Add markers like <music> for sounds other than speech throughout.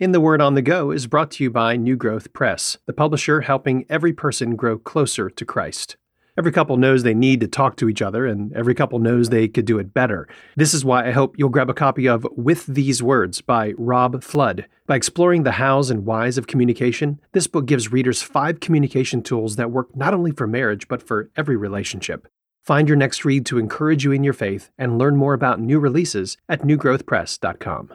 In the Word on the Go is brought to you by New Growth Press, the publisher helping every person grow closer to Christ. Every couple knows they need to talk to each other, and every couple knows they could do it better. This is why I hope you'll grab a copy of With These Words by Rob Flood. By exploring the hows and whys of communication, this book gives readers five communication tools that work not only for marriage, but for every relationship. Find your next read to encourage you in your faith and learn more about new releases at newgrowthpress.com.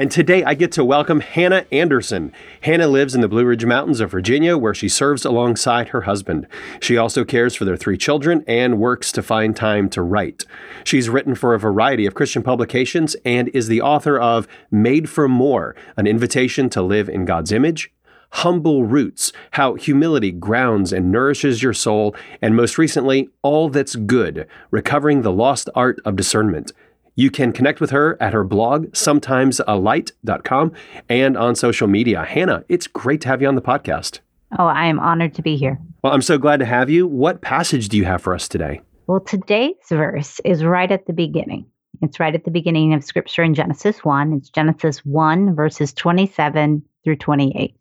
And today I get to welcome Hannah Anderson. Hannah lives in the Blue Ridge Mountains of Virginia, where she serves alongside her husband. She also cares for their three children and works to find time to write. She's written for a variety of Christian publications and is the author of Made for More, an invitation to live in God's image, Humble Roots, How Humility Grounds and Nourishes Your Soul, and most recently, All That's Good, Recovering the Lost Art of Discernment. You can connect with her at her blog, sometimesalight.com, and on social media. Hannah, it's great to have you on the podcast. Oh, I am honored to be here. Well, I'm so glad to have you. What passage do you have for us today? Well, today's verse is right at the beginning. It's right at the beginning of scripture in Genesis 1. It's Genesis 1, verses 27 through 28.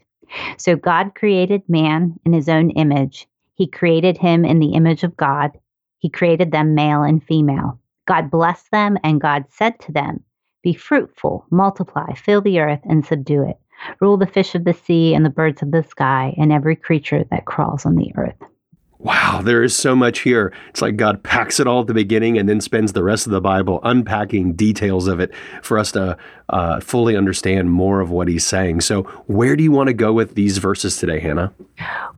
So God created man in his own image. He created him in the image of God. He created them male and female. God blessed them, and God said to them, Be fruitful, multiply, fill the earth, and subdue it. Rule the fish of the sea and the birds of the sky, and every creature that crawls on the earth. Wow, there is so much here. It's like God packs it all at the beginning and then spends the rest of the Bible unpacking details of it for us to uh, fully understand more of what he's saying. So, where do you want to go with these verses today, Hannah?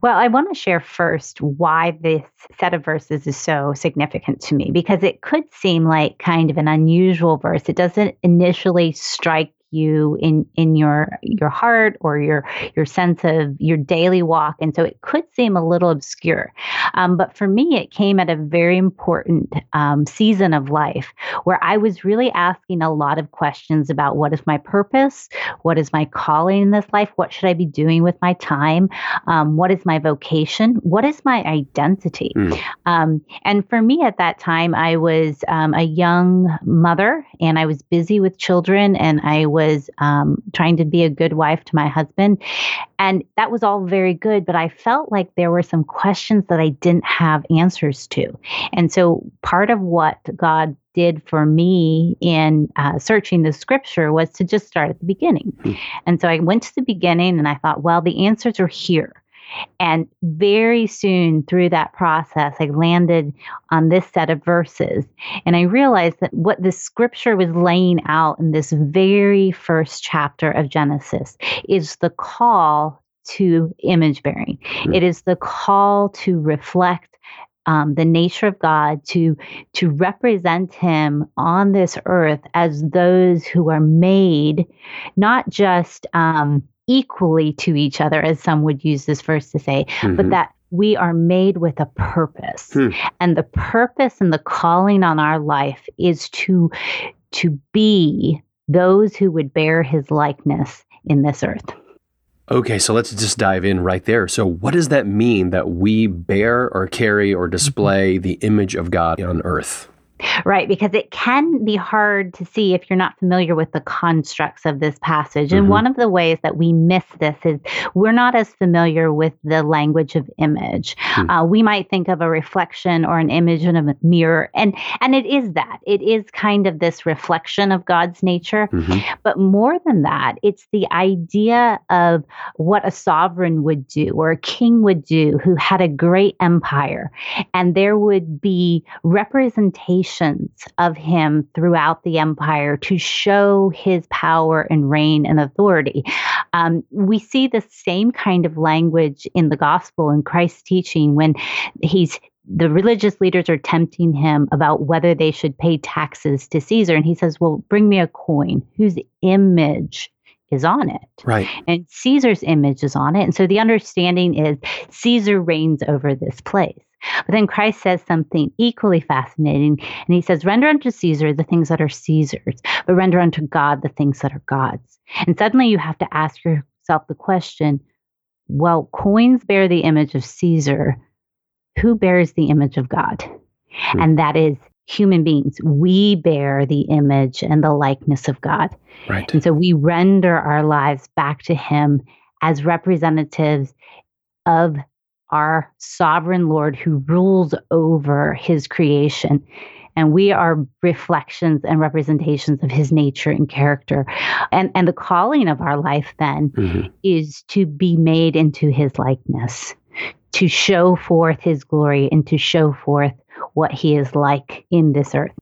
Well, I want to share first why this set of verses is so significant to me because it could seem like kind of an unusual verse. It doesn't initially strike you in in your your heart or your your sense of your daily walk. And so it could seem a little obscure um, but for me it came at a very important um, season of life where i was really asking a lot of questions about what is my purpose? What is my calling in this life? What should i be doing with my time? Um, what is my vocation? What is my identity? Mm. and for me at that time i was um, a young mother and i was busy with children and i was was um, trying to be a good wife to my husband. And that was all very good, but I felt like there were some questions that I didn't have answers to. And so part of what God did for me in uh, searching the scripture was to just start at the beginning. Mm-hmm. And so I went to the beginning and I thought, well, the answers are here. And very soon through that process, I landed on this set of verses. And I realized that what the scripture was laying out in this very first chapter of Genesis is the call to image bearing, mm-hmm. it is the call to reflect um, the nature of God to to represent Him on this earth as those who are made, not just um, equally to each other, as some would use this verse to say, mm-hmm. but that we are made with a purpose. Hmm. And the purpose and the calling on our life is to to be those who would bear his likeness in this earth. Okay, so let's just dive in right there. So, what does that mean that we bear or carry or display mm-hmm. the image of God on earth? Right, because it can be hard to see if you're not familiar with the constructs of this passage. And mm-hmm. one of the ways that we miss this is we're not as familiar with the language of image. Mm-hmm. Uh, we might think of a reflection or an image in a mirror, and and it is that. It is kind of this reflection of God's nature. Mm-hmm. But more than that, it's the idea of what a sovereign would do or a king would do who had a great empire, and there would be representation of him throughout the empire to show his power and reign and authority. Um, we see the same kind of language in the gospel and Christ's teaching when he's the religious leaders are tempting him about whether they should pay taxes to Caesar. And he says, Well, bring me a coin whose image is on it. Right. And Caesar's image is on it. And so the understanding is Caesar reigns over this place. But then Christ says something equally fascinating. And he says, Render unto Caesar the things that are Caesar's, but render unto God the things that are God's. And suddenly you have to ask yourself the question well, coins bear the image of Caesar. Who bears the image of God? Hmm. And that is human beings. We bear the image and the likeness of God. Right. And so we render our lives back to Him as representatives of our sovereign Lord who rules over His creation. And we are reflections and representations of his nature and character. And, and the calling of our life then mm-hmm. is to be made into his likeness, to show forth his glory and to show forth what he is like in this earth.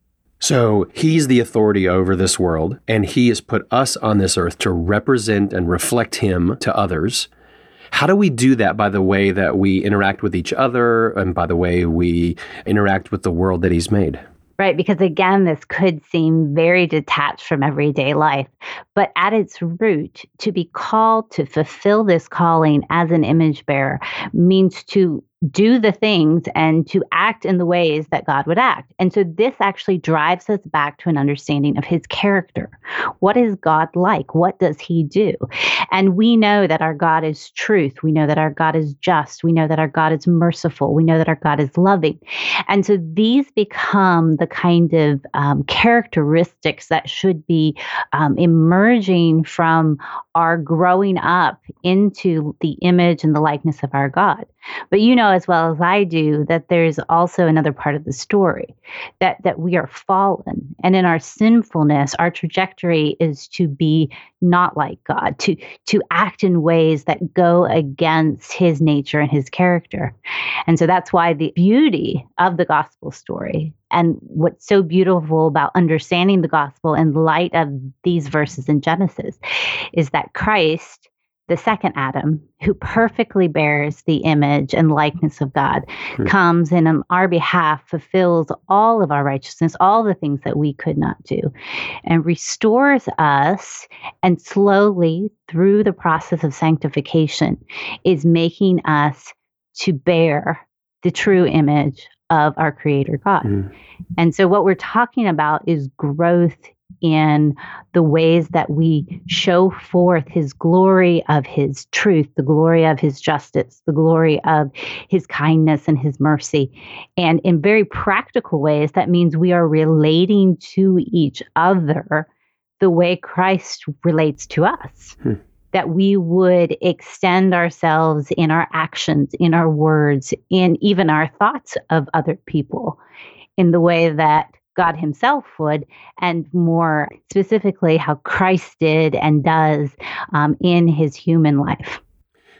So he's the authority over this world, and he has put us on this earth to represent and reflect him to others. How do we do that by the way that we interact with each other and by the way we interact with the world that he's made? Right, because again, this could seem very detached from everyday life. But at its root, to be called to fulfill this calling as an image bearer means to do the things and to act in the ways that God would act. And so this actually drives us back to an understanding of his character. What is God like? What does he do? And we know that our God is truth. We know that our God is just. We know that our God is merciful. We know that our God is loving. And so these become the kind of um, characteristics that should be um, emerging from our growing up into the image and the likeness of our God. But you know as well as I do that there's also another part of the story that that we are fallen and in our sinfulness our trajectory is to be not like God, to to act in ways that go against his nature and his character. And so that's why the beauty of the gospel story and what's so beautiful about understanding the gospel in light of these verses in Genesis is that Christ the second Adam, who perfectly bears the image and likeness of God, comes and on our behalf fulfills all of our righteousness, all the things that we could not do, and restores us. And slowly, through the process of sanctification, is making us to bear the true image of our Creator God. Hmm. And so, what we're talking about is growth in the ways that we show forth his glory of his truth, the glory of his justice, the glory of his kindness and his mercy. And in very practical ways, that means we are relating to each other the way Christ relates to us. Hmm. That we would extend ourselves in our actions, in our words, in even our thoughts of other people in the way that God Himself would, and more specifically, how Christ did and does um, in His human life.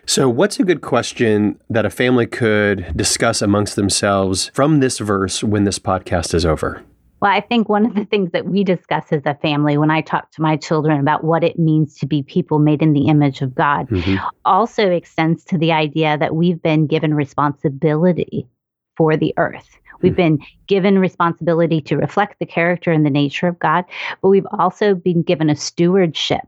So, what's a good question that a family could discuss amongst themselves from this verse when this podcast is over? Well, I think one of the things that we discuss as a family when I talk to my children about what it means to be people made in the image of God mm-hmm. also extends to the idea that we've been given responsibility for the earth. We've been given responsibility to reflect the character and the nature of God, but we've also been given a stewardship.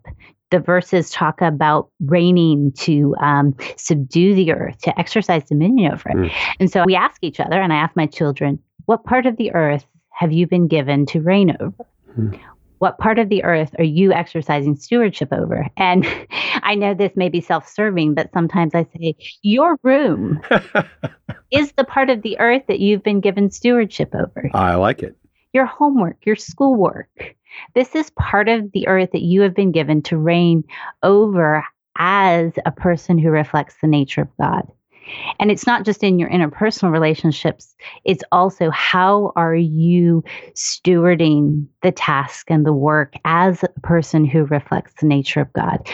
The verses talk about reigning to um, subdue the earth, to exercise dominion over it. Mm. And so we ask each other, and I ask my children, what part of the earth have you been given to reign over? Mm what part of the earth are you exercising stewardship over? And <laughs> I know this may be self serving, but sometimes I say, your room <laughs> is the part of the earth that you've been given stewardship over. I like it. Your homework, your schoolwork. This is part of the earth that you have been given to reign over as a person who reflects the nature of God. And it's not just in your interpersonal relationships, it's also how are you stewarding the task and the work as a person who reflects the nature of God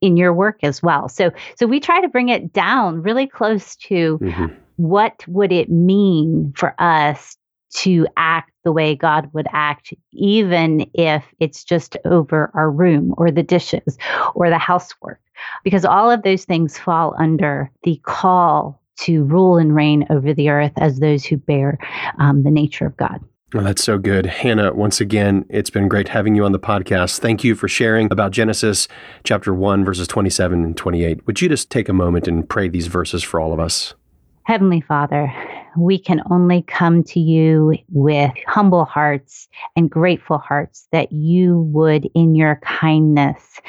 in your work as well. So so we try to bring it down really close to mm-hmm. What would it mean for us to act the way God would act, even if it's just over our room or the dishes or the housework because all of those things fall under the call to rule and reign over the earth as those who bear um, the nature of God. Well, that's so good. Hannah, once again, it's been great having you on the podcast. Thank you for sharing about Genesis chapter 1, verses 27 and 28. Would you just take a moment and pray these verses for all of us? Heavenly Father, we can only come to you with humble hearts and grateful hearts that you would, in your kindness,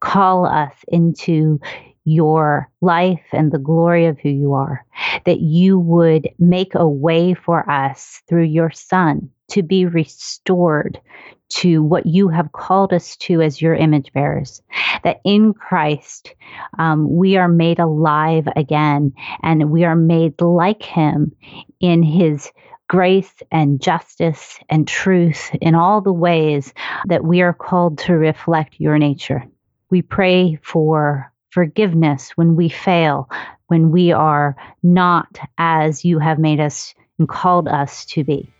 call us into your life and the glory of who you are, that you would make a way for us through your Son to be restored to what you have called us to as your image bearers. That in Christ, um, we are made alive again and we are made like him in his grace and justice and truth in all the ways that we are called to reflect your nature. We pray for forgiveness when we fail, when we are not as you have made us and called us to be.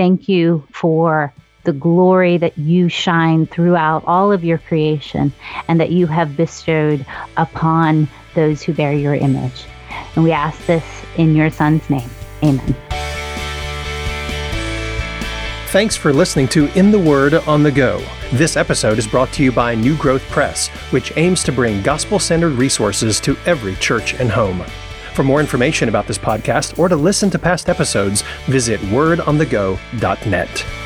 Thank you for the glory that you shine throughout all of your creation and that you have bestowed upon those who bear your image. And we ask this in your Son's name. Amen. Thanks for listening to In the Word on the Go. This episode is brought to you by New Growth Press, which aims to bring gospel centered resources to every church and home. For more information about this podcast or to listen to past episodes, visit wordonthego.net.